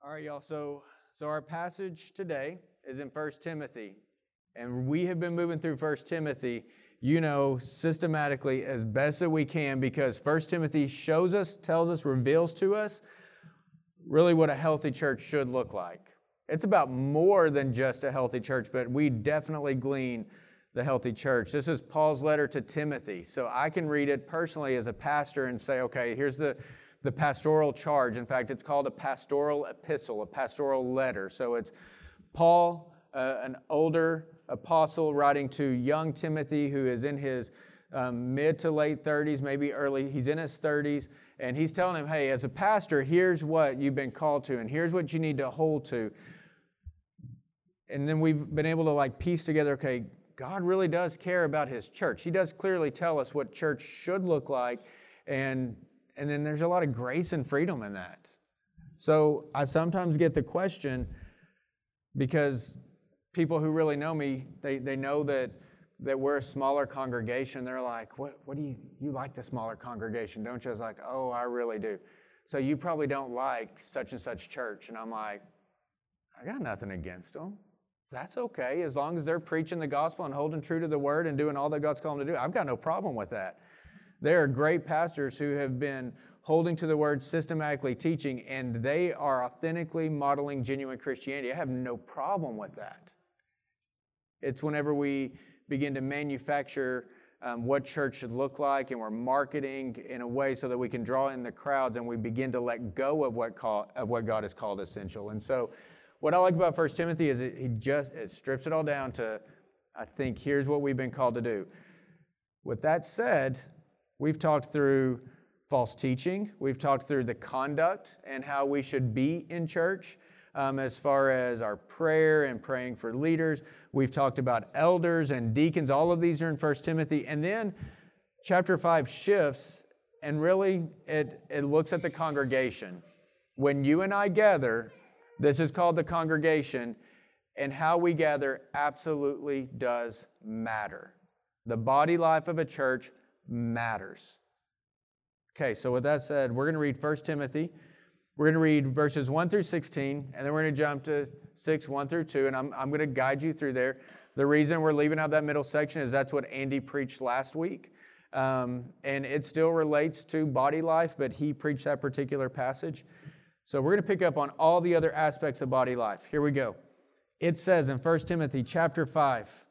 All right, y'all. So, so our passage today is in 1 Timothy, and we have been moving through 1 Timothy, you know, systematically as best that we can because 1 Timothy shows us, tells us, reveals to us really what a healthy church should look like. It's about more than just a healthy church, but we definitely glean the healthy church. This is Paul's letter to Timothy. So I can read it personally as a pastor and say, okay, here's the the pastoral charge. In fact, it's called a pastoral epistle, a pastoral letter. So it's Paul, uh, an older apostle, writing to young Timothy, who is in his um, mid to late 30s, maybe early, he's in his 30s, and he's telling him, hey, as a pastor, here's what you've been called to, and here's what you need to hold to. And then we've been able to like piece together, okay, God really does care about his church. He does clearly tell us what church should look like, and and then there's a lot of grace and freedom in that. So I sometimes get the question because people who really know me, they, they know that, that we're a smaller congregation. They're like, what, what do you, you like the smaller congregation, don't you? I was like, oh, I really do. So you probably don't like such and such church. And I'm like, I got nothing against them. That's okay. As long as they're preaching the gospel and holding true to the word and doing all that God's called them to do, I've got no problem with that. There are great pastors who have been holding to the word, systematically teaching, and they are authentically modeling genuine Christianity. I have no problem with that. It's whenever we begin to manufacture um, what church should look like, and we're marketing in a way so that we can draw in the crowds, and we begin to let go of what call, of what God has called essential. And so, what I like about First Timothy is it, he just it strips it all down to, I think here's what we've been called to do. With that said, We've talked through false teaching. We've talked through the conduct and how we should be in church um, as far as our prayer and praying for leaders. We've talked about elders and deacons. All of these are in 1 Timothy. And then chapter 5 shifts and really it, it looks at the congregation. When you and I gather, this is called the congregation, and how we gather absolutely does matter. The body life of a church matters. Okay, so with that said, we're going to read 1 Timothy. We're going to read verses 1 through 16, and then we're going to jump to 6, 1 through 2, and I'm, I'm going to guide you through there. The reason we're leaving out that middle section is that's what Andy preached last week. Um, and it still relates to body life, but he preached that particular passage. So we're going to pick up on all the other aspects of body life. Here we go. It says in 1 Timothy chapter 5,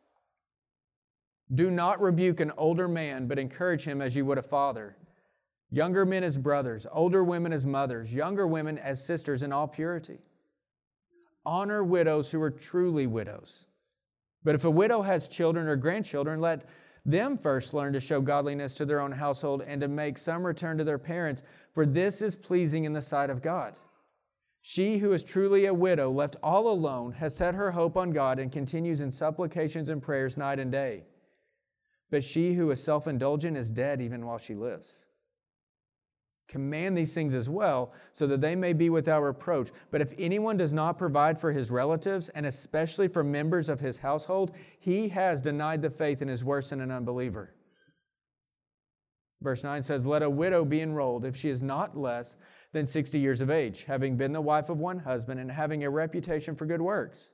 do not rebuke an older man, but encourage him as you would a father. Younger men as brothers, older women as mothers, younger women as sisters in all purity. Honor widows who are truly widows. But if a widow has children or grandchildren, let them first learn to show godliness to their own household and to make some return to their parents, for this is pleasing in the sight of God. She who is truly a widow, left all alone, has set her hope on God and continues in supplications and prayers night and day. But she who is self indulgent is dead even while she lives. Command these things as well, so that they may be without reproach. But if anyone does not provide for his relatives, and especially for members of his household, he has denied the faith and is worse than an unbeliever. Verse 9 says, Let a widow be enrolled if she is not less than 60 years of age, having been the wife of one husband and having a reputation for good works.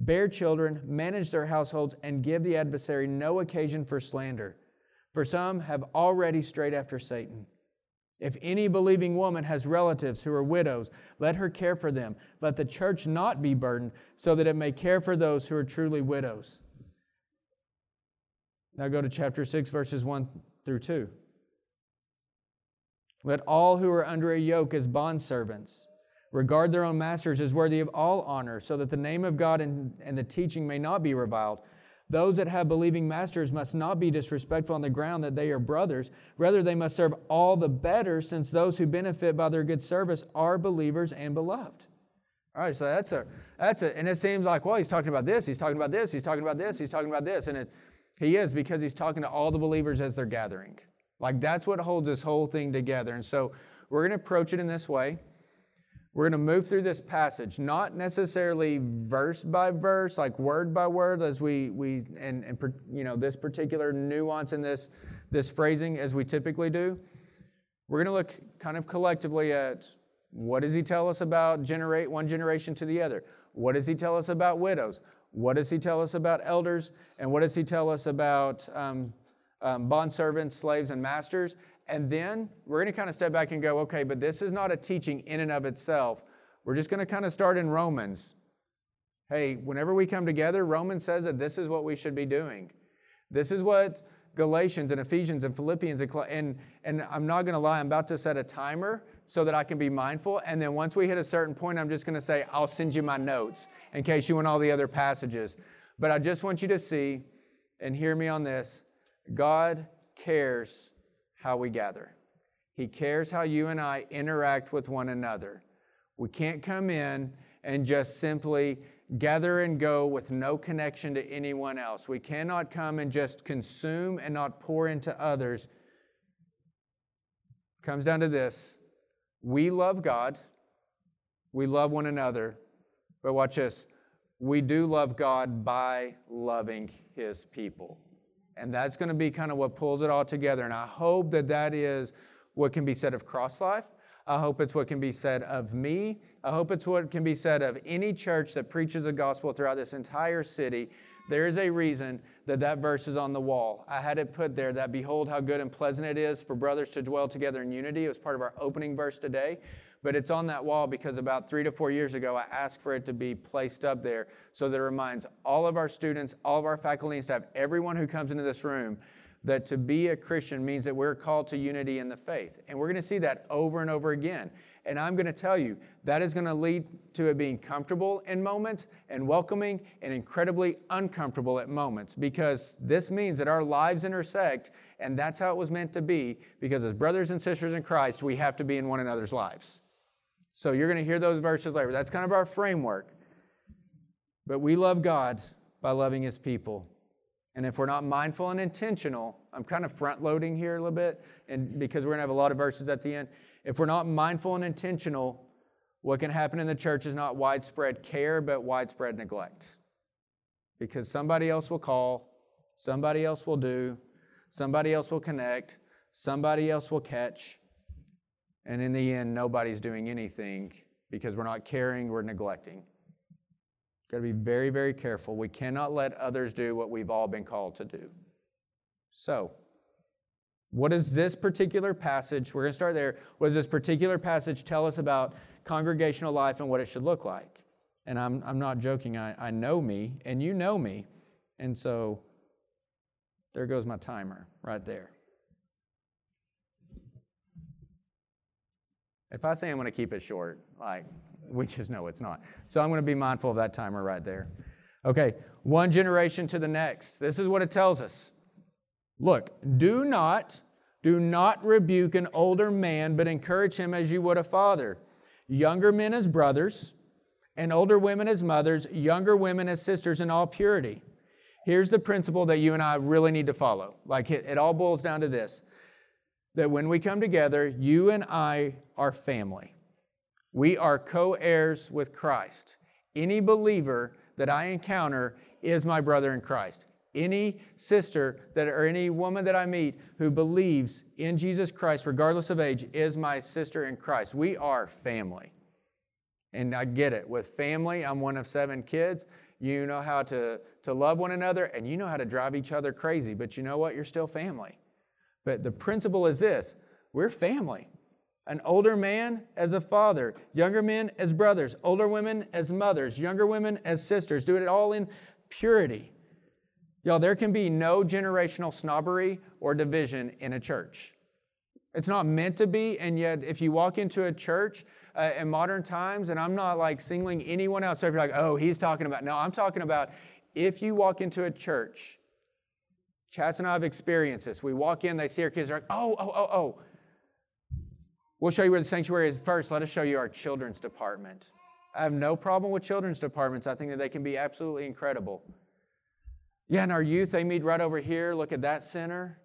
bear children, manage their households, and give the adversary no occasion for slander. For some have already strayed after Satan. If any believing woman has relatives who are widows, let her care for them. Let the church not be burdened, so that it may care for those who are truly widows. Now go to chapter 6, verses 1 through 2. Let all who are under a yoke as bondservants regard their own masters as worthy of all honor, so that the name of God and, and the teaching may not be reviled. Those that have believing masters must not be disrespectful on the ground that they are brothers. Rather, they must serve all the better, since those who benefit by their good service are believers and beloved. All right, so that's a that's a and it seems like well he's talking about this, he's talking about this, he's talking about this, he's talking about this, and it, he is because he's talking to all the believers as they're gathering. Like that's what holds this whole thing together. And so we're going to approach it in this way. We're going to move through this passage, not necessarily verse by verse, like word by word, as we we and, and you know this particular nuance in this this phrasing as we typically do. We're going to look kind of collectively at what does he tell us about generate one generation to the other? What does he tell us about widows? What does he tell us about elders? And what does he tell us about um, um, bondservants, slaves, and masters? And then we're going to kind of step back and go, okay, but this is not a teaching in and of itself. We're just going to kind of start in Romans. Hey, whenever we come together, Romans says that this is what we should be doing. This is what Galatians and Ephesians and Philippians and, and, and I'm not going to lie, I'm about to set a timer so that I can be mindful. And then once we hit a certain point, I'm just going to say, I'll send you my notes in case you want all the other passages. But I just want you to see and hear me on this God cares how we gather, He cares how you and I interact with one another. We can't come in and just simply gather and go with no connection to anyone else. We cannot come and just consume and not pour into others. Comes down to this we love God, we love one another, but watch this. We do love God by loving His people. And that's going to be kind of what pulls it all together. And I hope that that is what can be said of Cross Life. I hope it's what can be said of me. I hope it's what can be said of any church that preaches the gospel throughout this entire city. There is a reason that that verse is on the wall. I had it put there that behold how good and pleasant it is for brothers to dwell together in unity. It was part of our opening verse today. But it's on that wall because about three to four years ago, I asked for it to be placed up there so that it reminds all of our students, all of our faculty and staff, everyone who comes into this room, that to be a Christian means that we're called to unity in the faith. And we're going to see that over and over again. And I'm going to tell you, that is going to lead to it being comfortable in moments and welcoming and incredibly uncomfortable at moments because this means that our lives intersect and that's how it was meant to be because as brothers and sisters in Christ, we have to be in one another's lives. So you're going to hear those verses later. That's kind of our framework. But we love God by loving his people. And if we're not mindful and intentional, I'm kind of front loading here a little bit and because we're going to have a lot of verses at the end. If we're not mindful and intentional, what can happen in the church is not widespread care, but widespread neglect. Because somebody else will call, somebody else will do, somebody else will connect, somebody else will catch, and in the end, nobody's doing anything because we're not caring, we're neglecting. Got to be very, very careful. We cannot let others do what we've all been called to do. So, what does this particular passage, we're going to start there, what does this particular passage tell us about congregational life and what it should look like? And I'm, I'm not joking, I, I know me, and you know me. And so there goes my timer right there. If I say I'm going to keep it short, like, we just know it's not. So I'm going to be mindful of that timer right there. Okay, one generation to the next. This is what it tells us. Look, do not, do not rebuke an older man, but encourage him as you would a father. Younger men as brothers, and older women as mothers, younger women as sisters in all purity. Here's the principle that you and I really need to follow. Like it, it all boils down to this that when we come together, you and I are family. We are co heirs with Christ. Any believer that I encounter is my brother in Christ. Any sister that or any woman that I meet who believes in Jesus Christ, regardless of age, is my sister in Christ. We are family. And I get it. With family, I'm one of seven kids. You know how to, to love one another and you know how to drive each other crazy, but you know what? You're still family. But the principle is this we're family. An older man as a father, younger men as brothers, older women as mothers, younger women as sisters. Do it all in purity. Y'all, there can be no generational snobbery or division in a church. It's not meant to be, and yet if you walk into a church uh, in modern times, and I'm not like singling anyone out, so if you're like, oh, he's talking about, no, I'm talking about if you walk into a church, Chas and I have experienced this. We walk in, they see our kids, they're like, oh, oh, oh, oh. We'll show you where the sanctuary is first. Let us show you our children's department. I have no problem with children's departments. I think that they can be absolutely incredible. Yeah, and our youth, they meet right over here. Look at that center.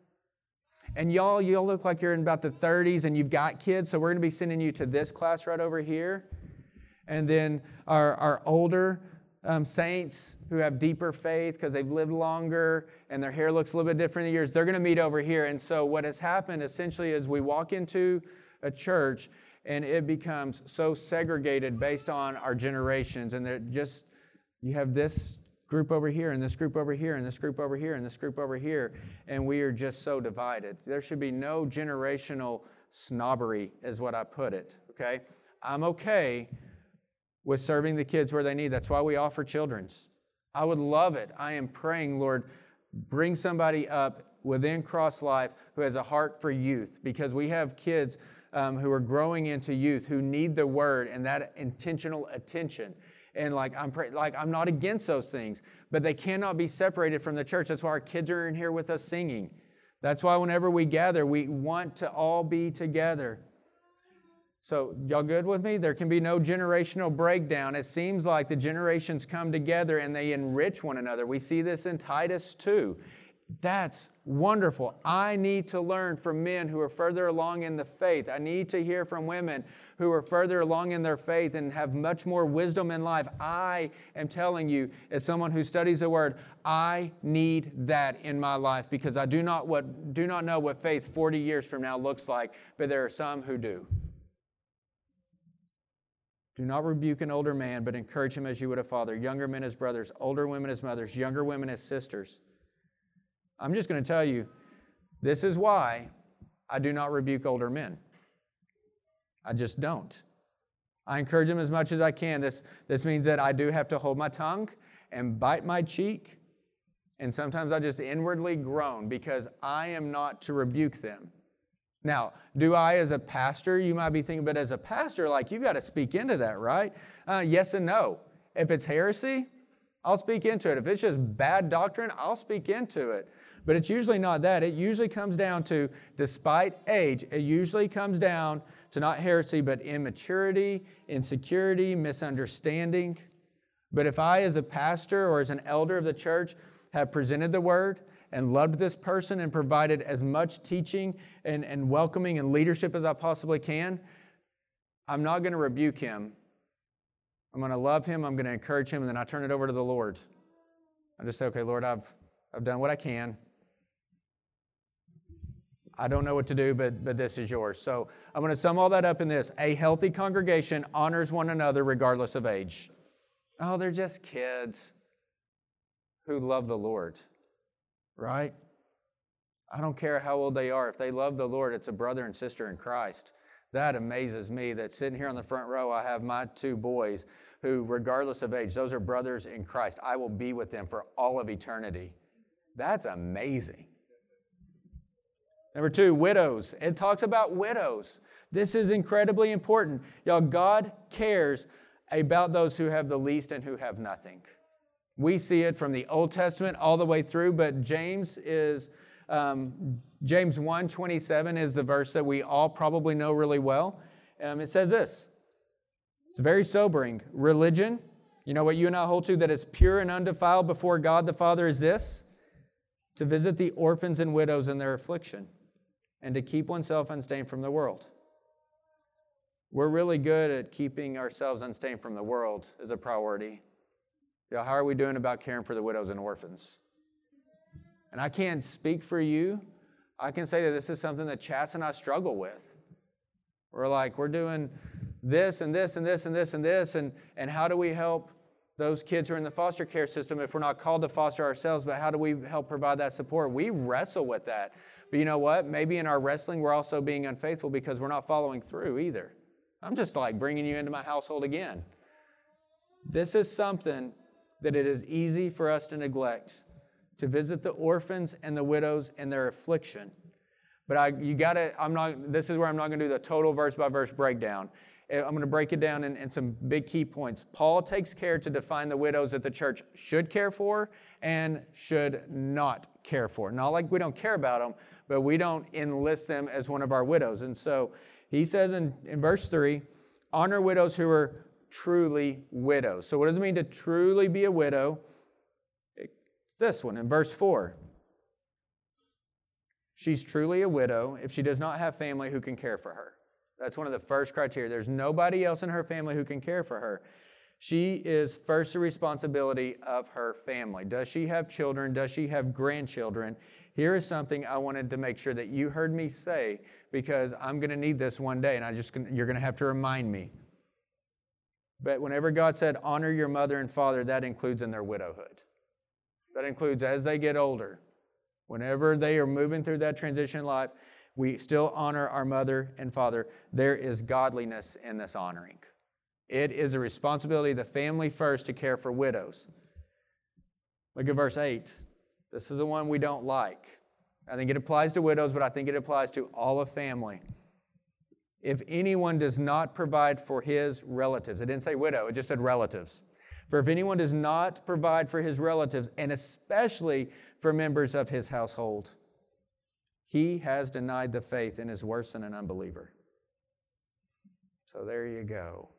And y'all, y'all look like you're in about the 30s and you've got kids, so we're going to be sending you to this class right over here. And then our, our older um, saints who have deeper faith because they've lived longer and their hair looks a little bit different in years, they're going to meet over here. And so, what has happened essentially is we walk into a church and it becomes so segregated based on our generations, and they're just you have this group over here, and this group over here, and this group over here, and this group over here, and we are just so divided. There should be no generational snobbery, is what I put it. Okay, I'm okay with serving the kids where they need. That's why we offer children's. I would love it. I am praying, Lord, bring somebody up within Cross Life who has a heart for youth because we have kids um, who are growing into youth who need the word and that intentional attention. And like I'm pray- like I'm not against those things, but they cannot be separated from the church. That's why our kids are in here with us singing. That's why whenever we gather, we want to all be together. So, y'all good with me? There can be no generational breakdown. It seems like the generations come together and they enrich one another. We see this in Titus 2. That's wonderful. I need to learn from men who are further along in the faith. I need to hear from women who are further along in their faith and have much more wisdom in life. I am telling you, as someone who studies the word, I need that in my life because I do not, what, do not know what faith 40 years from now looks like, but there are some who do. Do not rebuke an older man, but encourage him as you would a father, younger men as brothers, older women as mothers, younger women as sisters. I'm just going to tell you this is why I do not rebuke older men. I just don't. I encourage them as much as I can. This, this means that I do have to hold my tongue and bite my cheek. And sometimes I just inwardly groan because I am not to rebuke them. Now, do I, as a pastor, you might be thinking, but as a pastor, like you've got to speak into that, right? Uh, yes and no. If it's heresy, I'll speak into it. If it's just bad doctrine, I'll speak into it. But it's usually not that. It usually comes down to, despite age, it usually comes down to not heresy, but immaturity, insecurity, misunderstanding. But if I, as a pastor or as an elder of the church, have presented the word, and loved this person and provided as much teaching and, and welcoming and leadership as I possibly can, I'm not going to rebuke him. I'm going to love him, I'm going to encourage him, and then I turn it over to the Lord. I just say, okay, Lord, I've, I've done what I can. I don't know what to do, but, but this is yours. So I'm going to sum all that up in this. A healthy congregation honors one another regardless of age. Oh, they're just kids who love the Lord right? I don't care how old they are. If they love the Lord, it's a brother and sister in Christ. That amazes me that sitting here on the front row, I have my two boys who, regardless of age, those are brothers in Christ. I will be with them for all of eternity. That's amazing. Number two, widows. It talks about widows. This is incredibly important. Y'all, God cares about those who have the least and who have nothing. We see it from the Old Testament all the way through, but James is um, James 1 27 is the verse that we all probably know really well. Um, it says this it's very sobering. Religion, you know what you and I hold to that is pure and undefiled before God the Father is this to visit the orphans and widows in their affliction and to keep oneself unstained from the world. We're really good at keeping ourselves unstained from the world as a priority. You know, how are we doing about caring for the widows and orphans? And I can't speak for you. I can say that this is something that Chas and I struggle with. We're like, we're doing this and this and this and this and this, and, and how do we help those kids who are in the foster care system if we're not called to foster ourselves, but how do we help provide that support? We wrestle with that. But you know what? Maybe in our wrestling, we're also being unfaithful because we're not following through either. I'm just like bringing you into my household again. This is something that it is easy for us to neglect to visit the orphans and the widows in their affliction. But I, you got to, I'm not, this is where I'm not going to do the total verse by verse breakdown. Eh, I'm going to break it down in, in, some big key points. Paul takes care to define the widows that the church should care for and should not care for. Not like we don't care about them, but we don't enlist them as one of our widows. And so he says in, in verse 3 honor widows who are truly widows. So, what does it mean to truly be a widow? It's this one in verse 4. She's truly a widow if she does not have family who can care for her. That's one of the first criteria. There's nobody else in her family who can care for her. She is first the responsibility of her family. Does she have children? Does she have grandchildren? Here is something I wanted to make sure that you heard me say because I'm going to need this one day, and I just you're going to have to remind me. But whenever God said, honor your mother and father, that includes in their widowhood. That includes as they get older. Whenever they are moving through that transition in life, we still honor our mother and father. There is godliness in this honoring. It is a responsibility of the family first to care for widows. Look at verse 8. This is the one we don't like. I think it applies to widows, but I think it applies to all of family. If anyone does not provide for his relatives, it didn't say widow, it just said relatives. For if anyone does not provide for his relatives, and especially for members of his household, he has denied the faith and is worse than an unbeliever. So there you go.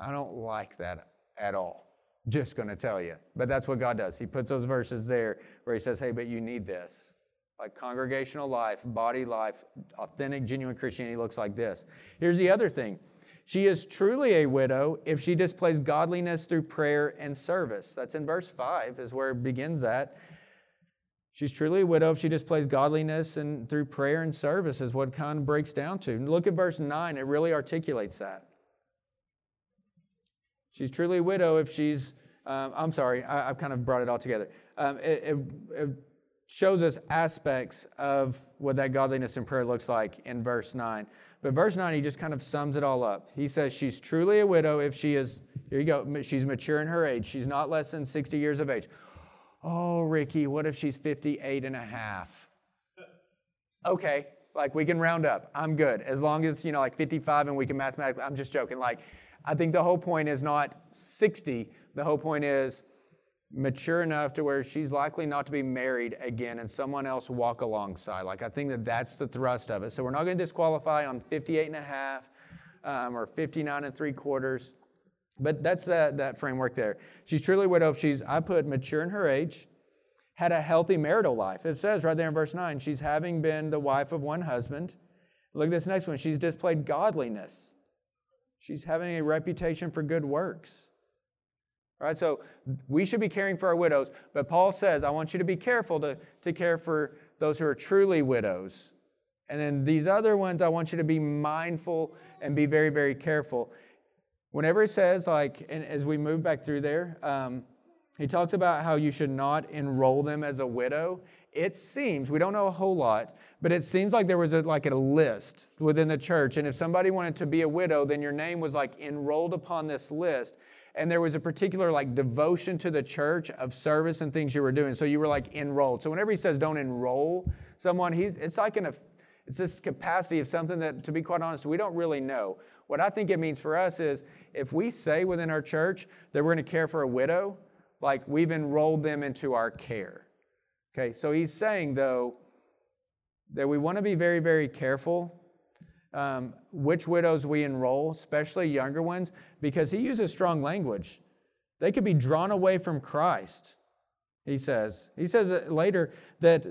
I don't like that at all. Just going to tell you. But that's what God does. He puts those verses there where He says, hey, but you need this. Like congregational life, body life, authentic, genuine Christianity looks like this. Here's the other thing she is truly a widow if she displays godliness through prayer and service. That's in verse 5, is where it begins that. She's truly a widow if she displays godliness and through prayer and service, is what kind of breaks down to. Look at verse 9, it really articulates that. She's truly a widow if she's, um, I'm sorry, I, have kind of brought it all together. Um, it, it, it shows us aspects of what that godliness in prayer looks like in verse 9. But verse 9, he just kind of sums it all up. He says, She's truly a widow if she is, here you go, she's mature in her age. She's not less than 60 years of age. Oh, Ricky, what if she's 58 and a half? Okay, like we can round up. I'm good. As long as, you know, like 55 and we can mathematically, I'm just joking. Like, I think the whole point is not 60. The whole point is mature enough to where she's likely not to be married again and someone else walk alongside. Like, I think that that's the thrust of it. So we're not going to disqualify on 58 and a half um, or 59 and three quarters. But that's that, that framework there. She's truly widow she's, I put mature in her age, had a healthy marital life. It says right there in verse 9, she's having been the wife of one husband. Look at this next one. She's displayed godliness. She's having a reputation for good works. Right, so we should be caring for our widows, but Paul says, I want you to be careful to, to care for those who are truly widows. And then these other ones, I want you to be mindful and be very, very careful. Whenever it says, like, and as we move back through there, um, he talks about how you should not enroll them as a widow. It seems, we don't know a whole lot, but it seems like there was a, like a list within the church. And if somebody wanted to be a widow, then your name was like enrolled upon this list. And there was a particular like devotion to the church of service and things you were doing. So you were like enrolled. So whenever he says don't enroll someone, he's, it's like an, it's this capacity of something that, to be quite honest, we don't really know. What I think it means for us is if we say within our church that we're going to care for a widow, like we've enrolled them into our care. Okay, so he's saying though that we want to be very, very careful um, which widows we enroll, especially younger ones, because he uses strong language. They could be drawn away from Christ, he says. He says later that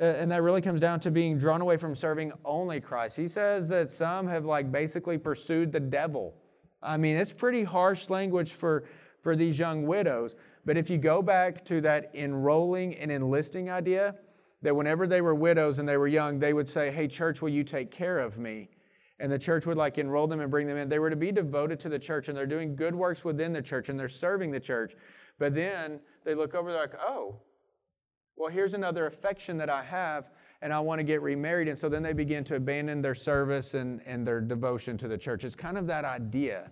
uh, and that really comes down to being drawn away from serving only Christ. He says that some have like basically pursued the devil. I mean, it's pretty harsh language for, for these young widows. But if you go back to that enrolling and enlisting idea, that whenever they were widows and they were young, they would say, Hey, church, will you take care of me? And the church would like enroll them and bring them in. They were to be devoted to the church and they're doing good works within the church and they're serving the church. But then they look over, they're like, Oh, well, here's another affection that I have, and I want to get remarried. And so then they begin to abandon their service and, and their devotion to the church. It's kind of that idea.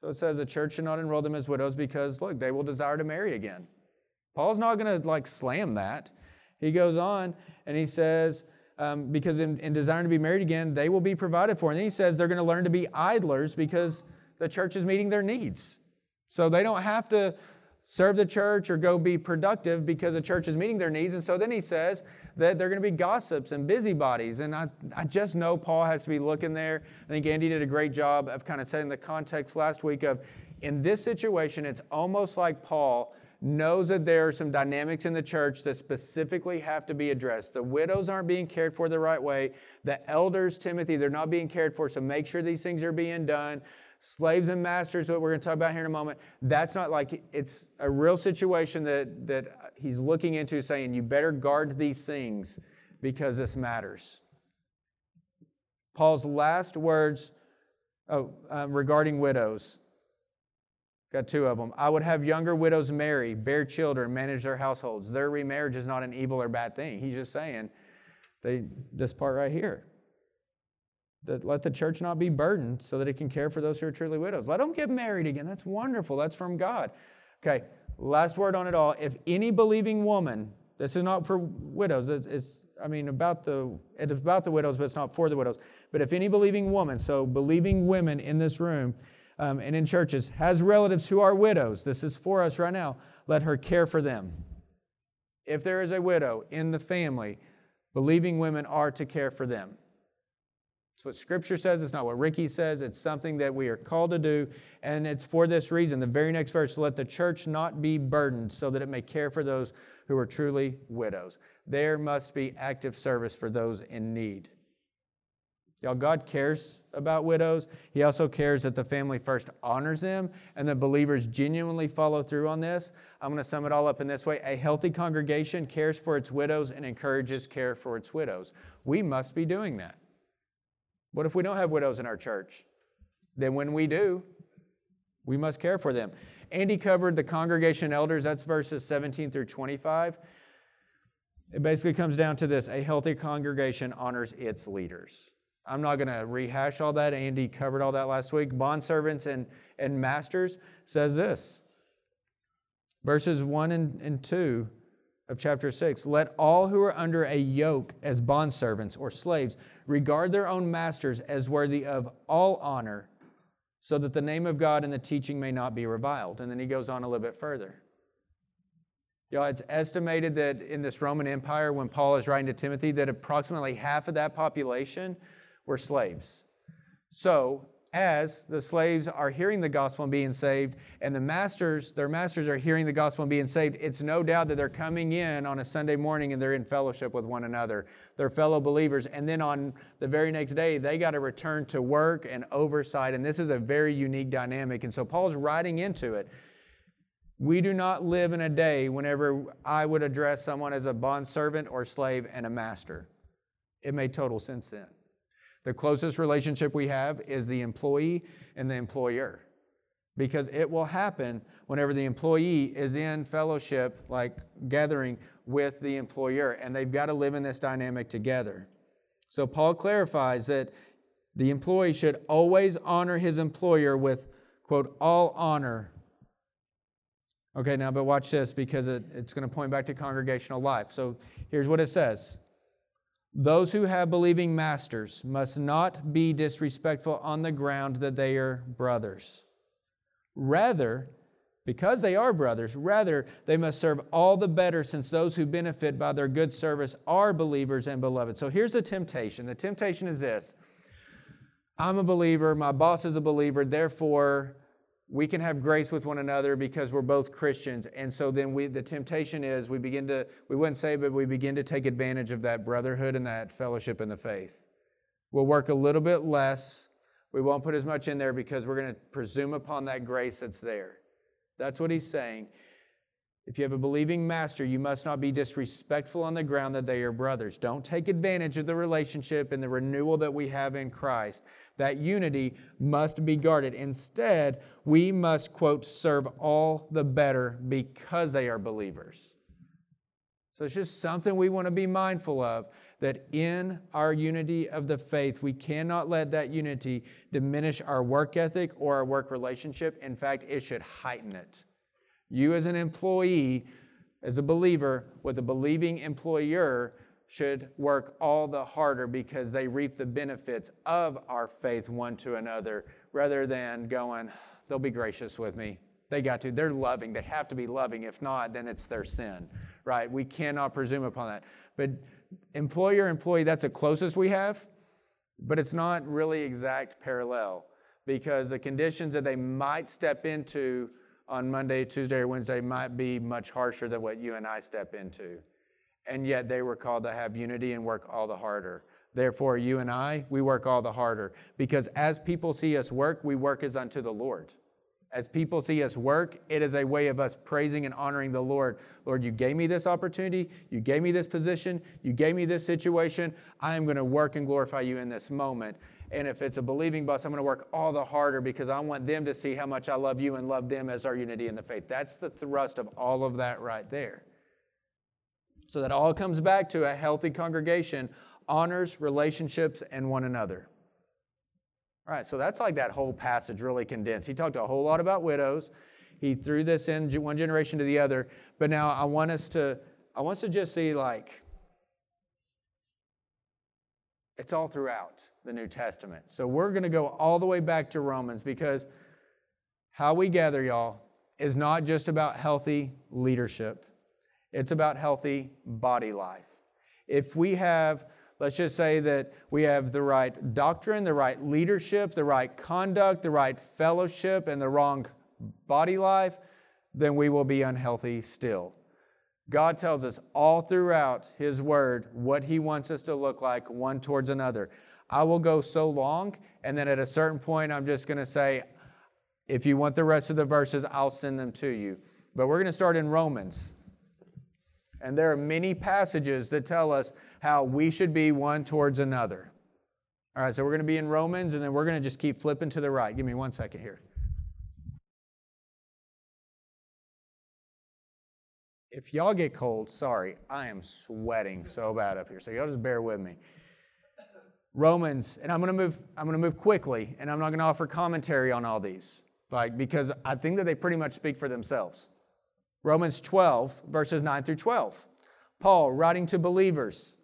So it says the church should not enroll them as widows because, look, they will desire to marry again. Paul's not going to like slam that. He goes on and he says, um, because in, in desiring to be married again, they will be provided for. And then he says they're going to learn to be idlers because the church is meeting their needs. So they don't have to serve the church or go be productive because the church is meeting their needs. And so then he says that they're going to be gossips and busybodies. And I, I just know Paul has to be looking there. I think Andy did a great job of kind of setting the context last week of in this situation, it's almost like Paul knows that there are some dynamics in the church that specifically have to be addressed. The widows aren't being cared for the right way. The elders, Timothy, they're not being cared for. So make sure these things are being done slaves and masters, what we're going to talk about here in a moment, that's not like it's a real situation that, that he's looking into saying, you better guard these things because this matters. Paul's last words oh, um, regarding widows. Got two of them. I would have younger widows marry, bear children, manage their households. Their remarriage is not an evil or bad thing. He's just saying they, this part right here that let the church not be burdened so that it can care for those who are truly widows. Let them get married again. That's wonderful. That's from God. Okay, last word on it all. If any believing woman, this is not for widows, it's, it's I mean, about the, it's about the widows, but it's not for the widows. But if any believing woman, so believing women in this room um, and in churches, has relatives who are widows, this is for us right now, let her care for them. If there is a widow in the family, believing women are to care for them. It's what Scripture says. It's not what Ricky says. It's something that we are called to do. And it's for this reason. The very next verse let the church not be burdened so that it may care for those who are truly widows. There must be active service for those in need. Y'all, God cares about widows. He also cares that the family first honors them and that believers genuinely follow through on this. I'm going to sum it all up in this way A healthy congregation cares for its widows and encourages care for its widows. We must be doing that. What if we don't have widows in our church? Then when we do, we must care for them. Andy covered the congregation elders, that's verses 17 through 25. It basically comes down to this a healthy congregation honors its leaders. I'm not going to rehash all that. Andy covered all that last week. Bondservants and, and masters says this verses 1 and, and 2 of chapter 6 Let all who are under a yoke as bondservants or slaves regard their own masters as worthy of all honor, so that the name of God and the teaching may not be reviled. And then he goes on a little bit further. Y'all, it's estimated that in this Roman Empire, when Paul is writing to Timothy, that approximately half of that population were slaves. So, as the slaves are hearing the gospel and being saved, and the masters, their masters are hearing the gospel and being saved, it's no doubt that they're coming in on a Sunday morning and they're in fellowship with one another. They're fellow believers. And then on the very next day, they got to return to work and oversight. And this is a very unique dynamic. And so Paul's writing into it. We do not live in a day whenever I would address someone as a bondservant or slave and a master. It made total sense then. The closest relationship we have is the employee and the employer because it will happen whenever the employee is in fellowship, like gathering with the employer, and they've got to live in this dynamic together. So Paul clarifies that the employee should always honor his employer with, quote, all honor. Okay, now, but watch this because it, it's going to point back to congregational life. So here's what it says those who have believing masters must not be disrespectful on the ground that they are brothers. Rather, because they are brothers, rather, they must serve all the better since those who benefit by their good service are believers and beloved. So here's the temptation the temptation is this I'm a believer, my boss is a believer, therefore, we can have grace with one another because we're both Christians. And so then we, the temptation is we begin to, we wouldn't say, but we begin to take advantage of that brotherhood and that fellowship in the faith. We'll work a little bit less. We won't put as much in there because we're going to presume upon that grace that's there. That's what he's saying. If you have a believing master, you must not be disrespectful on the ground that they are brothers. Don't take advantage of the relationship and the renewal that we have in Christ. That unity must be guarded. Instead, we must, quote, serve all the better because they are believers. So it's just something we want to be mindful of that in our unity of the faith, we cannot let that unity diminish our work ethic or our work relationship. In fact, it should heighten it. You, as an employee, as a believer, with a believing employer, should work all the harder because they reap the benefits of our faith one to another rather than going, they'll be gracious with me. They got to. They're loving. They have to be loving. If not, then it's their sin, right? We cannot presume upon that. But employer, employee, that's the closest we have, but it's not really exact parallel because the conditions that they might step into on Monday, Tuesday, or Wednesday might be much harsher than what you and I step into. And yet they were called to have unity and work all the harder. Therefore, you and I, we work all the harder because as people see us work, we work as unto the Lord. As people see us work, it is a way of us praising and honoring the Lord. Lord, you gave me this opportunity. You gave me this position. You gave me this situation. I am going to work and glorify you in this moment. And if it's a believing bus, I'm going to work all the harder because I want them to see how much I love you and love them as our unity in the faith. That's the thrust of all of that right there. So that all comes back to a healthy congregation honors relationships and one another. All right, so that's like that whole passage really condensed. He talked a whole lot about widows. He threw this in one generation to the other, but now I want us to I want us to just see like it's all throughout the New Testament. So we're going to go all the way back to Romans because how we gather y'all is not just about healthy leadership. It's about healthy body life. If we have Let's just say that we have the right doctrine, the right leadership, the right conduct, the right fellowship, and the wrong body life, then we will be unhealthy still. God tells us all throughout His Word what He wants us to look like one towards another. I will go so long, and then at a certain point, I'm just going to say, if you want the rest of the verses, I'll send them to you. But we're going to start in Romans. And there are many passages that tell us how we should be one towards another. All right, so we're going to be in Romans, and then we're going to just keep flipping to the right. Give me one second here. If y'all get cold, sorry, I am sweating so bad up here. So y'all just bear with me. Romans, and I'm to move. I'm to move quickly, and I'm not to offer commentary on all these, like because I think that they pretty much speak for themselves. Romans 12 verses 9 through 12. Paul writing to believers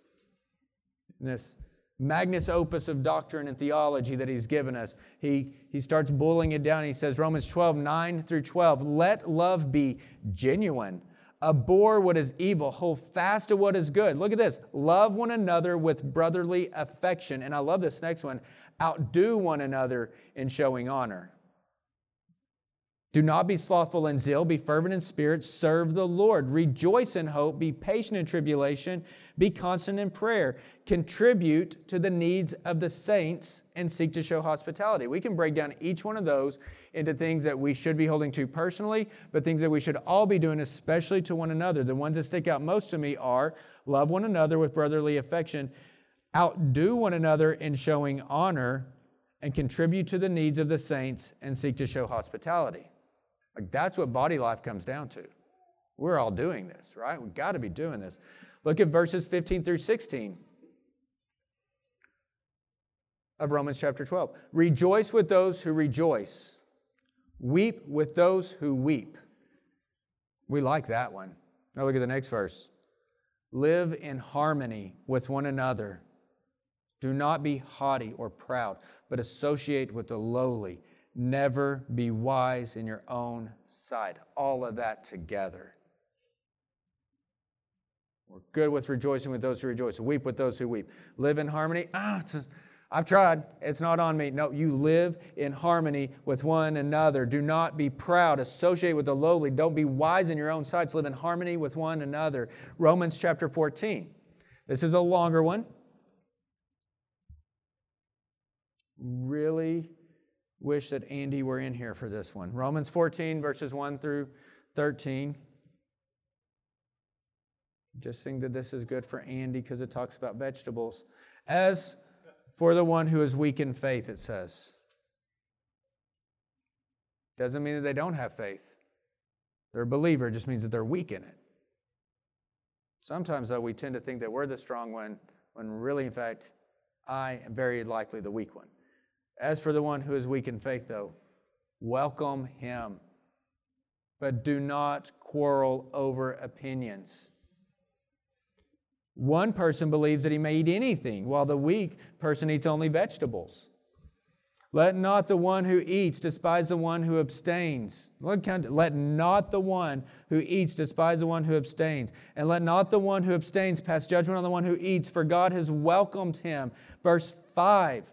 in this magnus opus of doctrine and theology that he's given us. He, he starts boiling it down. He says, Romans 12, 9 through 12, let love be genuine. Abhor what is evil, hold fast to what is good. Look at this. Love one another with brotherly affection. And I love this next one. Outdo one another in showing honor. Do not be slothful in zeal, be fervent in spirit, serve the Lord. Rejoice in hope, be patient in tribulation, be constant in prayer. Contribute to the needs of the saints and seek to show hospitality. We can break down each one of those into things that we should be holding to personally, but things that we should all be doing, especially to one another. The ones that stick out most to me are love one another with brotherly affection, outdo one another in showing honor, and contribute to the needs of the saints and seek to show hospitality. Like that's what body life comes down to. We're all doing this, right? We've got to be doing this. Look at verses 15 through 16 of Romans chapter 12. Rejoice with those who rejoice, weep with those who weep. We like that one. Now look at the next verse. Live in harmony with one another. Do not be haughty or proud, but associate with the lowly. Never be wise in your own sight. All of that together. We're good with rejoicing with those who rejoice, weep with those who weep. Live in harmony. Ah, I've tried. It's not on me. No, you live in harmony with one another. Do not be proud. Associate with the lowly. Don't be wise in your own sights. Live in harmony with one another. Romans chapter 14. This is a longer one. Really wish that Andy were in here for this one. Romans 14, verses 1 through 13. Just think that this is good for Andy because it talks about vegetables. As for the one who is weak in faith, it says. Doesn't mean that they don't have faith. They're a believer, it just means that they're weak in it. Sometimes, though, we tend to think that we're the strong one when really, in fact, I am very likely the weak one. As for the one who is weak in faith, though, welcome him. But do not quarrel over opinions. One person believes that he may eat anything, while the weak person eats only vegetables. Let not the one who eats despise the one who abstains. Let not the one who eats despise the one who abstains. And let not the one who abstains pass judgment on the one who eats, for God has welcomed him. Verse 5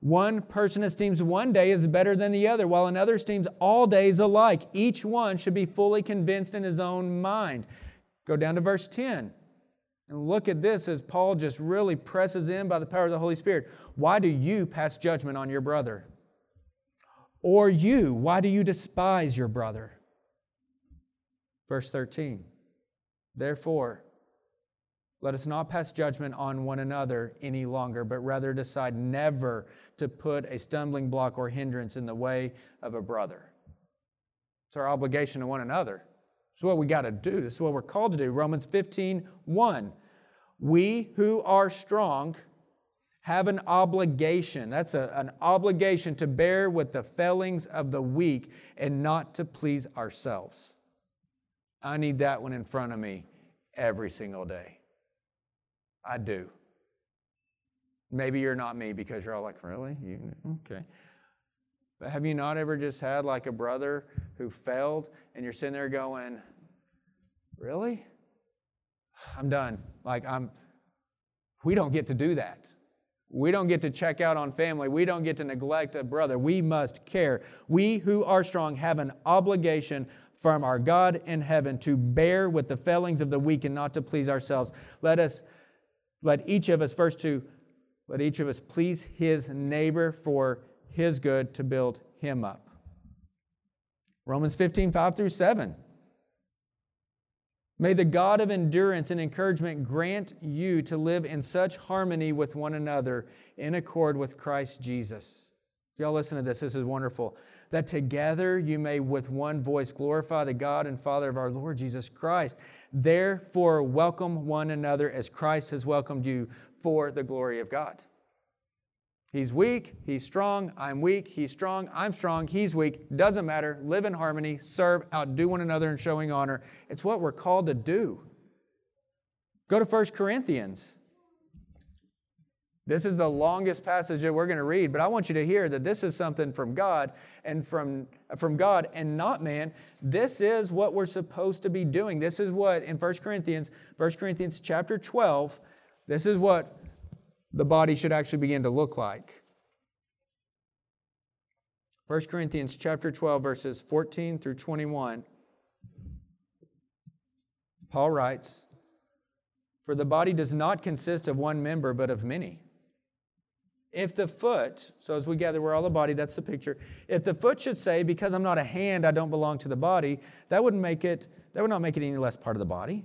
One person esteems one day as better than the other, while another esteems all days alike. Each one should be fully convinced in his own mind. Go down to verse 10. And look at this as Paul just really presses in by the power of the Holy Spirit. Why do you pass judgment on your brother? Or you, why do you despise your brother? Verse 13. Therefore, let us not pass judgment on one another any longer, but rather decide never to put a stumbling block or hindrance in the way of a brother. It's our obligation to one another. It's what we got to do. This is what we're called to do. Romans 15, 1. We who are strong have an obligation. That's a, an obligation to bear with the failings of the weak and not to please ourselves. I need that one in front of me every single day. I do. Maybe you're not me because you're all like, really? You, okay. But have you not ever just had like a brother who failed and you're sitting there going, really? I'm done. Like, I'm, we don't get to do that. We don't get to check out on family. We don't get to neglect a brother. We must care. We who are strong have an obligation from our God in heaven to bear with the failings of the weak and not to please ourselves. Let us, let each of us, first to, let each of us please his neighbor for his good to build him up. Romans 15, 5 through 7. May the God of endurance and encouragement grant you to live in such harmony with one another in accord with Christ Jesus. Y'all listen to this. This is wonderful. That together you may with one voice glorify the God and Father of our Lord Jesus Christ. Therefore, welcome one another as Christ has welcomed you for the glory of God. He's weak, he's strong, I'm weak, he's strong, I'm strong, he's weak. Doesn't matter. Live in harmony, serve, outdo one another in showing honor. It's what we're called to do. Go to 1 Corinthians. This is the longest passage that we're going to read, but I want you to hear that this is something from God and from, from God and not man. This is what we're supposed to be doing. This is what in 1 Corinthians, 1 Corinthians chapter 12, this is what the body should actually begin to look like. 1 Corinthians chapter 12 verses 14 through 21. Paul writes, "For the body does not consist of one member but of many. If the foot, so as we gather we're all the body, that's the picture. If the foot should say, because I'm not a hand, I don't belong to the body, that wouldn't make it, that would not make it any less part of the body.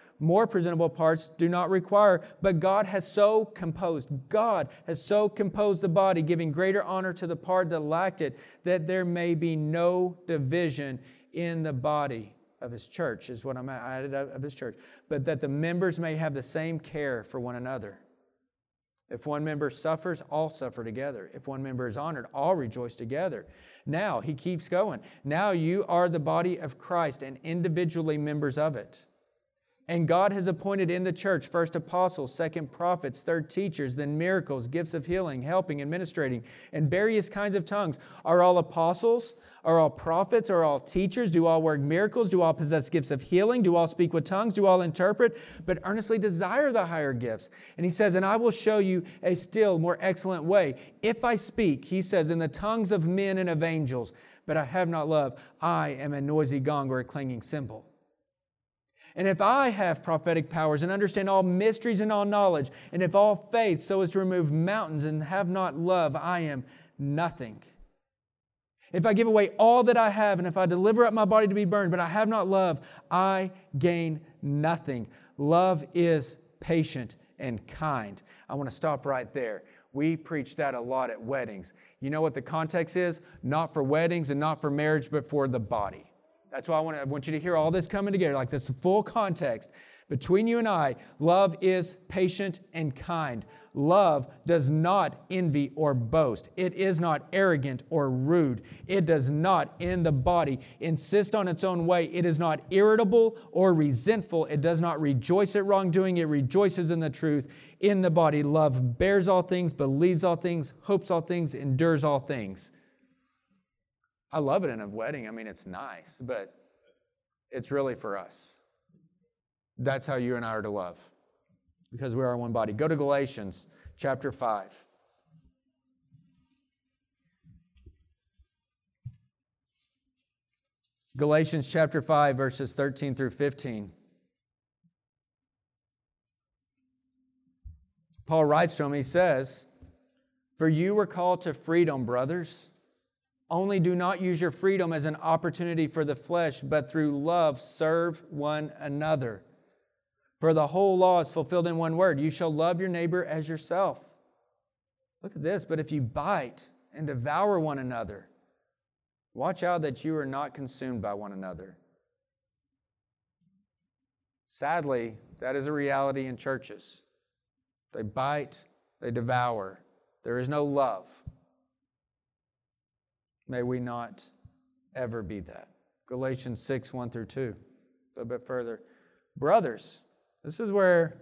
more presentable parts do not require, but God has so composed, God has so composed the body, giving greater honor to the part that lacked it, that there may be no division in the body of his church, is what I'm added of his church, but that the members may have the same care for one another. If one member suffers, all suffer together. If one member is honored, all rejoice together. Now, he keeps going. Now you are the body of Christ and individually members of it. And God has appointed in the church first apostles, second prophets, third teachers, then miracles, gifts of healing, helping, administrating, and various kinds of tongues. Are all apostles? Are all prophets? Are all teachers? Do all work miracles? Do all possess gifts of healing? Do all speak with tongues? Do all interpret? But earnestly desire the higher gifts. And he says, And I will show you a still more excellent way. If I speak, he says, in the tongues of men and of angels, but I have not love, I am a noisy gong or a clanging cymbal. And if I have prophetic powers and understand all mysteries and all knowledge, and if all faith so as to remove mountains and have not love, I am nothing. If I give away all that I have, and if I deliver up my body to be burned, but I have not love, I gain nothing. Love is patient and kind. I want to stop right there. We preach that a lot at weddings. You know what the context is? Not for weddings and not for marriage, but for the body. That's why I want, to, I want you to hear all this coming together, like this full context. Between you and I, love is patient and kind. Love does not envy or boast. It is not arrogant or rude. It does not, in the body, insist on its own way. It is not irritable or resentful. It does not rejoice at wrongdoing. It rejoices in the truth. In the body, love bears all things, believes all things, hopes all things, endures all things. I love it in a wedding. I mean, it's nice, but it's really for us. That's how you and I are to love because we are one body. Go to Galatians chapter 5. Galatians chapter 5, verses 13 through 15. Paul writes to him, he says, For you were called to freedom, brothers. Only do not use your freedom as an opportunity for the flesh, but through love serve one another. For the whole law is fulfilled in one word you shall love your neighbor as yourself. Look at this. But if you bite and devour one another, watch out that you are not consumed by one another. Sadly, that is a reality in churches. They bite, they devour. There is no love. May we not ever be that. Galatians 6, 1 through 2. A little bit further. Brothers, this is where,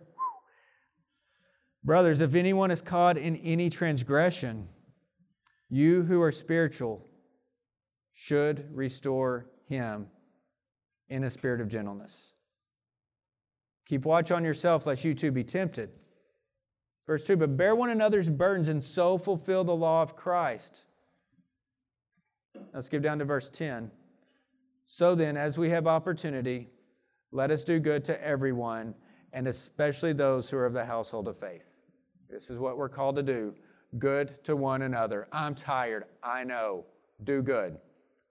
brothers, if anyone is caught in any transgression, you who are spiritual should restore him in a spirit of gentleness. Keep watch on yourself, lest you too be tempted. Verse 2 But bear one another's burdens and so fulfill the law of Christ. Let's skip down to verse 10. So then, as we have opportunity, let us do good to everyone and especially those who are of the household of faith. This is what we're called to do good to one another. I'm tired. I know. Do good.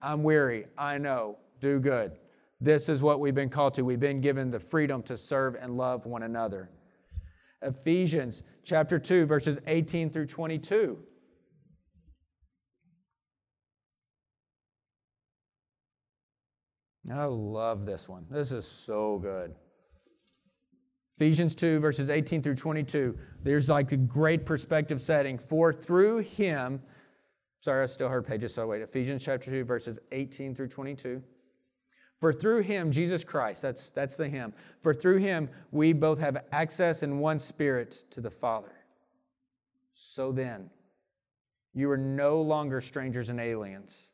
I'm weary. I know. Do good. This is what we've been called to. We've been given the freedom to serve and love one another. Ephesians chapter 2, verses 18 through 22. I love this one. This is so good. Ephesians 2, verses 18 through 22. There's like a great perspective setting. For through him, sorry, I still heard pages, so wait. Ephesians chapter 2, verses 18 through 22. For through him, Jesus Christ, that's, that's the him. For through him, we both have access in one spirit to the Father. So then, you are no longer strangers and aliens,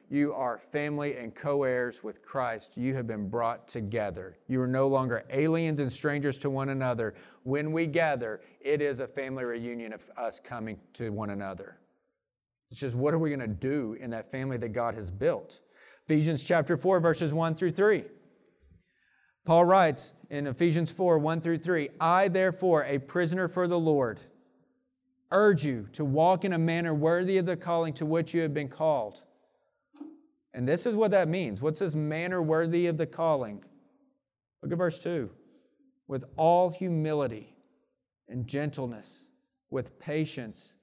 you are family and co heirs with Christ. You have been brought together. You are no longer aliens and strangers to one another. When we gather, it is a family reunion of us coming to one another. It's just what are we going to do in that family that God has built? Ephesians chapter 4, verses 1 through 3. Paul writes in Ephesians 4, 1 through 3 I, therefore, a prisoner for the Lord, urge you to walk in a manner worthy of the calling to which you have been called. And this is what that means. What's this manner worthy of the calling? Look at verse 2. With all humility and gentleness, with patience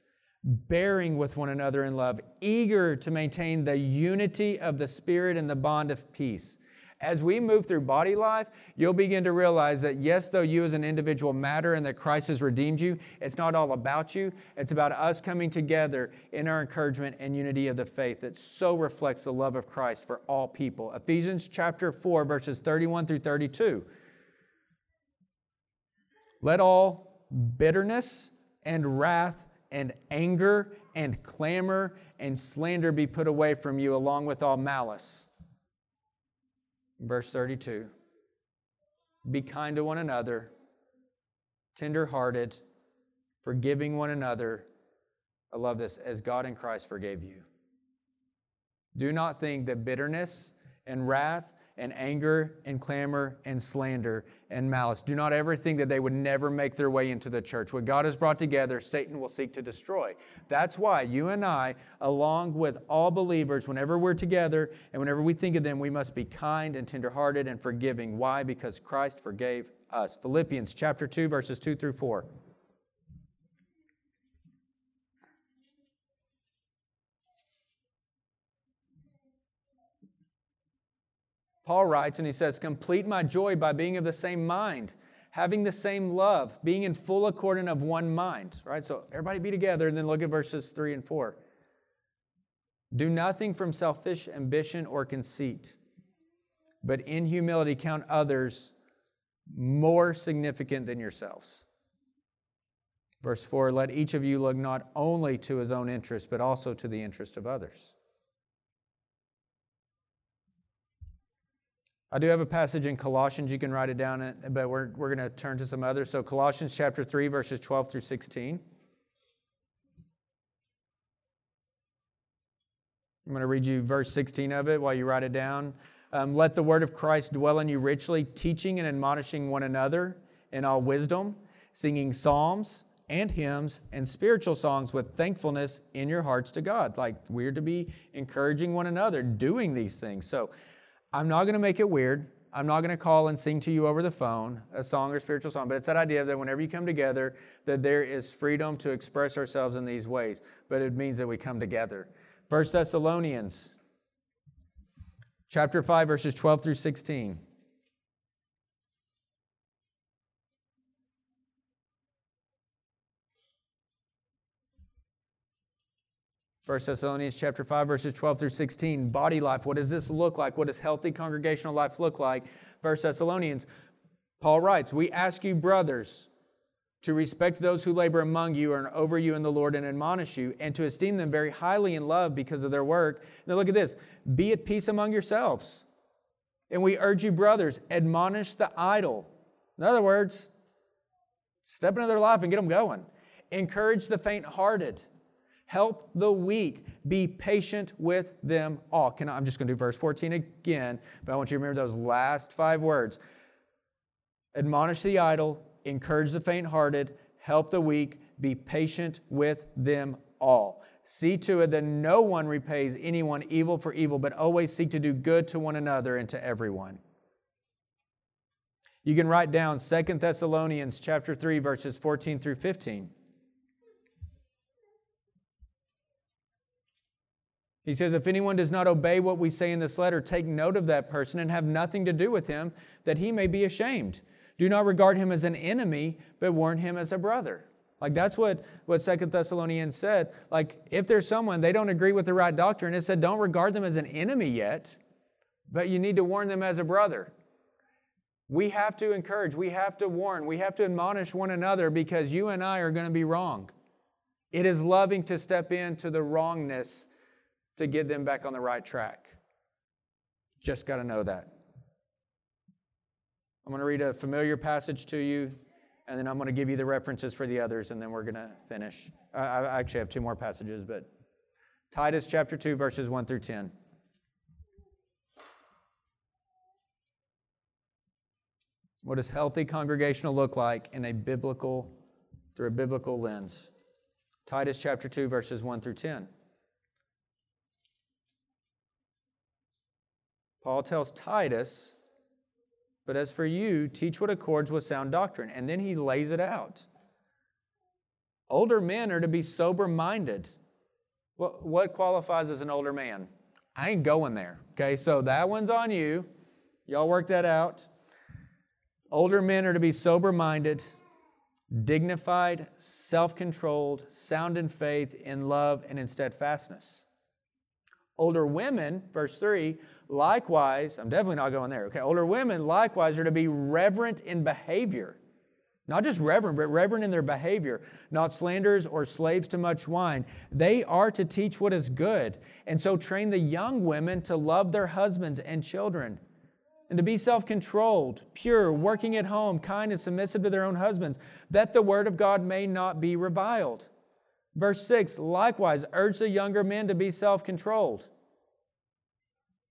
bearing with one another in love, eager to maintain the unity of the Spirit and the bond of peace. As we move through body life, you'll begin to realize that yes, though you as an individual matter and that Christ has redeemed you, it's not all about you. It's about us coming together in our encouragement and unity of the faith that so reflects the love of Christ for all people. Ephesians chapter 4, verses 31 through 32. Let all bitterness and wrath and anger and clamor and slander be put away from you, along with all malice. Verse 32 Be kind to one another, tenderhearted, forgiving one another. I love this, as God in Christ forgave you. Do not think that bitterness and wrath and anger and clamor and slander and malice. Do not ever think that they would never make their way into the church. What God has brought together, Satan will seek to destroy. That's why you and I, along with all believers, whenever we're together and whenever we think of them, we must be kind and tenderhearted and forgiving. Why? Because Christ forgave us. Philippians chapter 2, verses 2 through 4. Paul writes and he says, Complete my joy by being of the same mind, having the same love, being in full accord and of one mind. Right? So everybody be together and then look at verses 3 and 4. Do nothing from selfish ambition or conceit, but in humility count others more significant than yourselves. Verse 4 Let each of you look not only to his own interest, but also to the interest of others. I do have a passage in Colossians. You can write it down, but we're, we're going to turn to some others. So, Colossians chapter 3, verses 12 through 16. I'm going to read you verse 16 of it while you write it down. Um, Let the word of Christ dwell in you richly, teaching and admonishing one another in all wisdom, singing psalms and hymns and spiritual songs with thankfulness in your hearts to God. Like we're to be encouraging one another, doing these things. So, I'm not going to make it weird. I'm not going to call and sing to you over the phone a song or spiritual song, but it's that idea that whenever you come together, that there is freedom to express ourselves in these ways, but it means that we come together. 1 Thessalonians chapter 5 verses 12 through 16. 1 Thessalonians chapter 5, verses 12 through 16. Body life. What does this look like? What does healthy congregational life look like? 1 Thessalonians, Paul writes, We ask you, brothers, to respect those who labor among you and over you in the Lord and admonish you, and to esteem them very highly in love because of their work. Now look at this. Be at peace among yourselves. And we urge you, brothers, admonish the idle. In other words, step into their life and get them going. Encourage the faint hearted Help the weak. Be patient with them all. Can I, I'm just going to do verse 14 again, but I want you to remember those last five words. Admonish the idle, encourage the faint hearted, help the weak, be patient with them all. See to it that no one repays anyone evil for evil, but always seek to do good to one another and to everyone. You can write down 2 Thessalonians chapter 3 verses 14 through 15. He says, If anyone does not obey what we say in this letter, take note of that person and have nothing to do with him, that he may be ashamed. Do not regard him as an enemy, but warn him as a brother. Like that's what, what Second Thessalonians said. Like if there's someone, they don't agree with the right doctrine, it said don't regard them as an enemy yet, but you need to warn them as a brother. We have to encourage, we have to warn, we have to admonish one another because you and I are going to be wrong. It is loving to step into the wrongness to get them back on the right track. Just got to know that. I'm going to read a familiar passage to you, and then I'm going to give you the references for the others, and then we're going to finish. I, actually have two more passages, but Titus chapter 2, verses 1 through 10. What does healthy congregational look like in a biblical, through a biblical lens? Titus chapter 2, verses 1 through 10. Paul tells Titus, but as for you, teach what accords with sound doctrine. And then he lays it out. Older men are to be sober minded. What, what qualifies as an older man? I ain't going there. Okay, so that one's on you. Y'all work that out. Older men are to be sober minded, dignified, self controlled, sound in faith, in love, and in steadfastness. Older women, verse 3, likewise, I'm definitely not going there, okay? Older women likewise are to be reverent in behavior. Not just reverent, but reverent in their behavior, not slanderers or slaves to much wine. They are to teach what is good, and so train the young women to love their husbands and children. and to be self controlled, pure, working at home, kind, and submissive to their own husbands, that the word of God may not be reviled. Verse 6 likewise, urge the younger men to be self controlled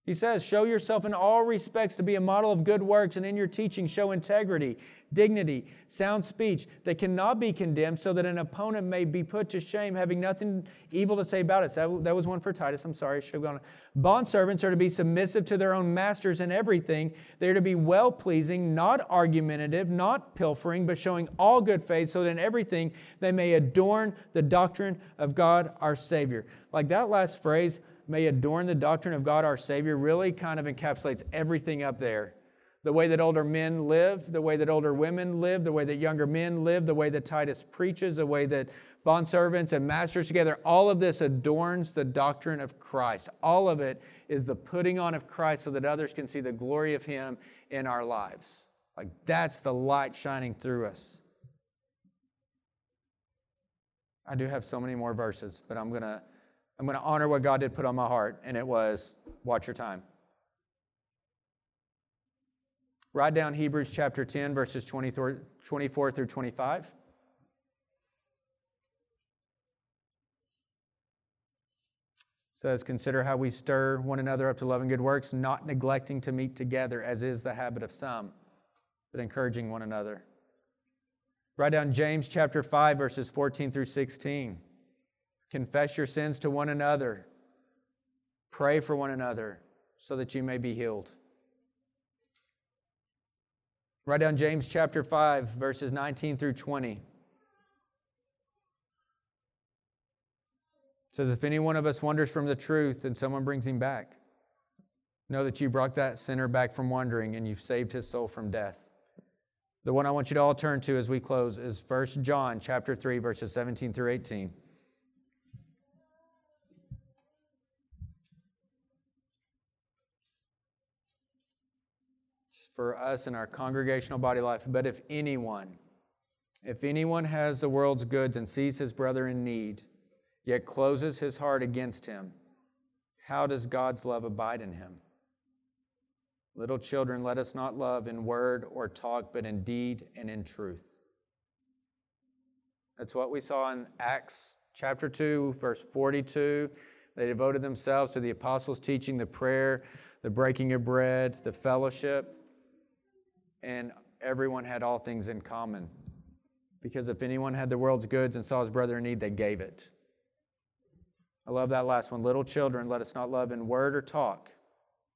he says, Show yourself in all respects to be a model of good works, and in your teaching, show integrity, dignity, sound speech that cannot be condemned, so that an opponent may be put to shame, having nothing evil to say about us. That, that was one for Titus. I'm sorry, I should have gone. On. Bondservants are to be submissive to their own masters in everything. They're to be well pleasing, not argumentative, not pilfering, but showing all good faith, so that in everything they may adorn the doctrine of God our Savior. Like that last phrase, may adorn the doctrine of God our Savior really kind of encapsulates everything up there. The way that older men live, the way that older women live, the way that younger men live, the way that Titus preaches, the way that bondservants and masters together, all of this adorns the doctrine of Christ. All of it is the putting on of Christ so that others can see the glory of Him in our lives. Like that's the light shining through us. I do have so many more verses, but I'm going to I'm going to honor what God did put on my heart, and it was watch your time. Write down Hebrews chapter 10, verses 24 through 25. says, Consider how we stir one another up to love and good works, not neglecting to meet together, as is the habit of some, but encouraging one another. Write down James chapter 5, verses 14 through 16. Confess your sins to one another. Pray for one another so that you may be healed. Write down James chapter 5, verses 19 through 20. It says, If any one of us wanders from the truth and someone brings him back, know that you brought that sinner back from wandering and you've saved his soul from death. The one I want you to all turn to as we close is 1 John chapter 3, verses 17 through 18. For us in our congregational body life. But if anyone, if anyone has the world's goods and sees his brother in need, yet closes his heart against him, how does God's love abide in him? Little children, let us not love in word or talk, but in deed and in truth. That's what we saw in Acts chapter 2, verse 42. They devoted themselves to the apostles' teaching, the prayer, the breaking of bread, the fellowship and everyone had all things in common. Because if anyone had the world's goods and saw his brother in need, they gave it. I love that last one. Little children, let us not love in word or talk,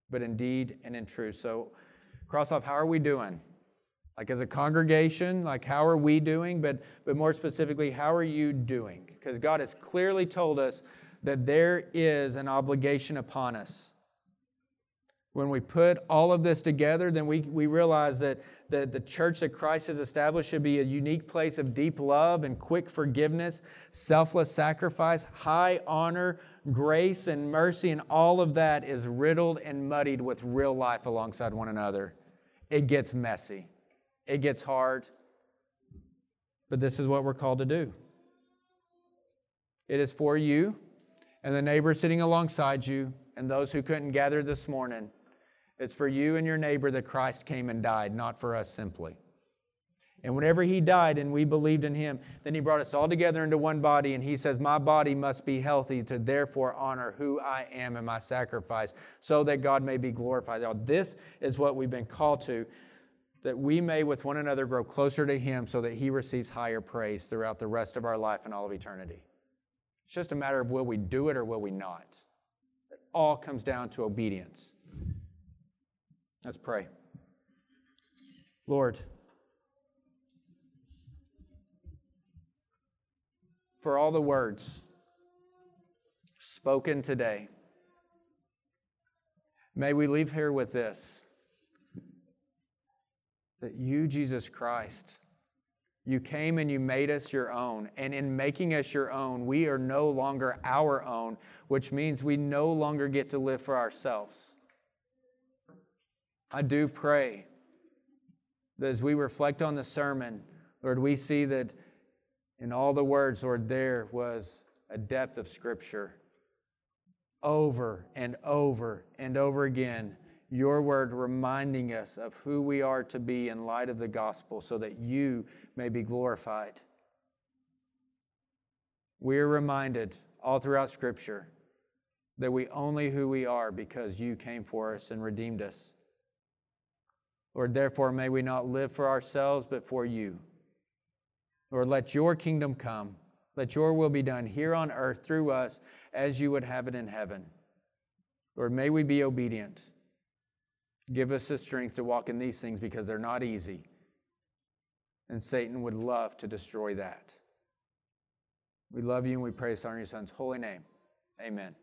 but in deed and in truth. So, cross off, how are we doing? Like as a congregation, like how are we doing? But, but more specifically, how are you doing? Because God has clearly told us that there is an obligation upon us when we put all of this together, then we, we realize that the, the church that Christ has established should be a unique place of deep love and quick forgiveness, selfless sacrifice, high honor, grace, and mercy, and all of that is riddled and muddied with real life alongside one another. It gets messy, it gets hard, but this is what we're called to do. It is for you and the neighbor sitting alongside you and those who couldn't gather this morning it's for you and your neighbor that Christ came and died, not for us simply. And whenever he died and we believed in him, then he brought us all together into one body. And he says, My body must be healthy to therefore honor who I am in my sacrifice, so that God may be glorified. Now, this is what we've been called to, that we may with one another grow closer to him so that he receives higher praise throughout the rest of our life and all of eternity. It's just a matter of will we do it or will we not? It all comes down to obedience. Let's pray. Lord, for all the words spoken today, may we leave here with this that you, Jesus Christ, you came and you made us your own. And in making us your own, we are no longer our own, which means we no longer get to live for ourselves. I do pray that as we reflect on the sermon, Lord, we see that in all the words, Lord, there was a depth of Scripture. Over and over and over again, your word reminding us of who we are to be in light of the gospel so that you may be glorified. We are reminded all throughout Scripture that we only who we are because you came for us and redeemed us. Lord, therefore, may we not live for ourselves, but for you. Lord, let your kingdom come. Let your will be done here on earth through us as you would have it in heaven. Lord, may we be obedient. Give us the strength to walk in these things because they're not easy. And Satan would love to destroy that. We love you and we praise on your son's holy name. Amen.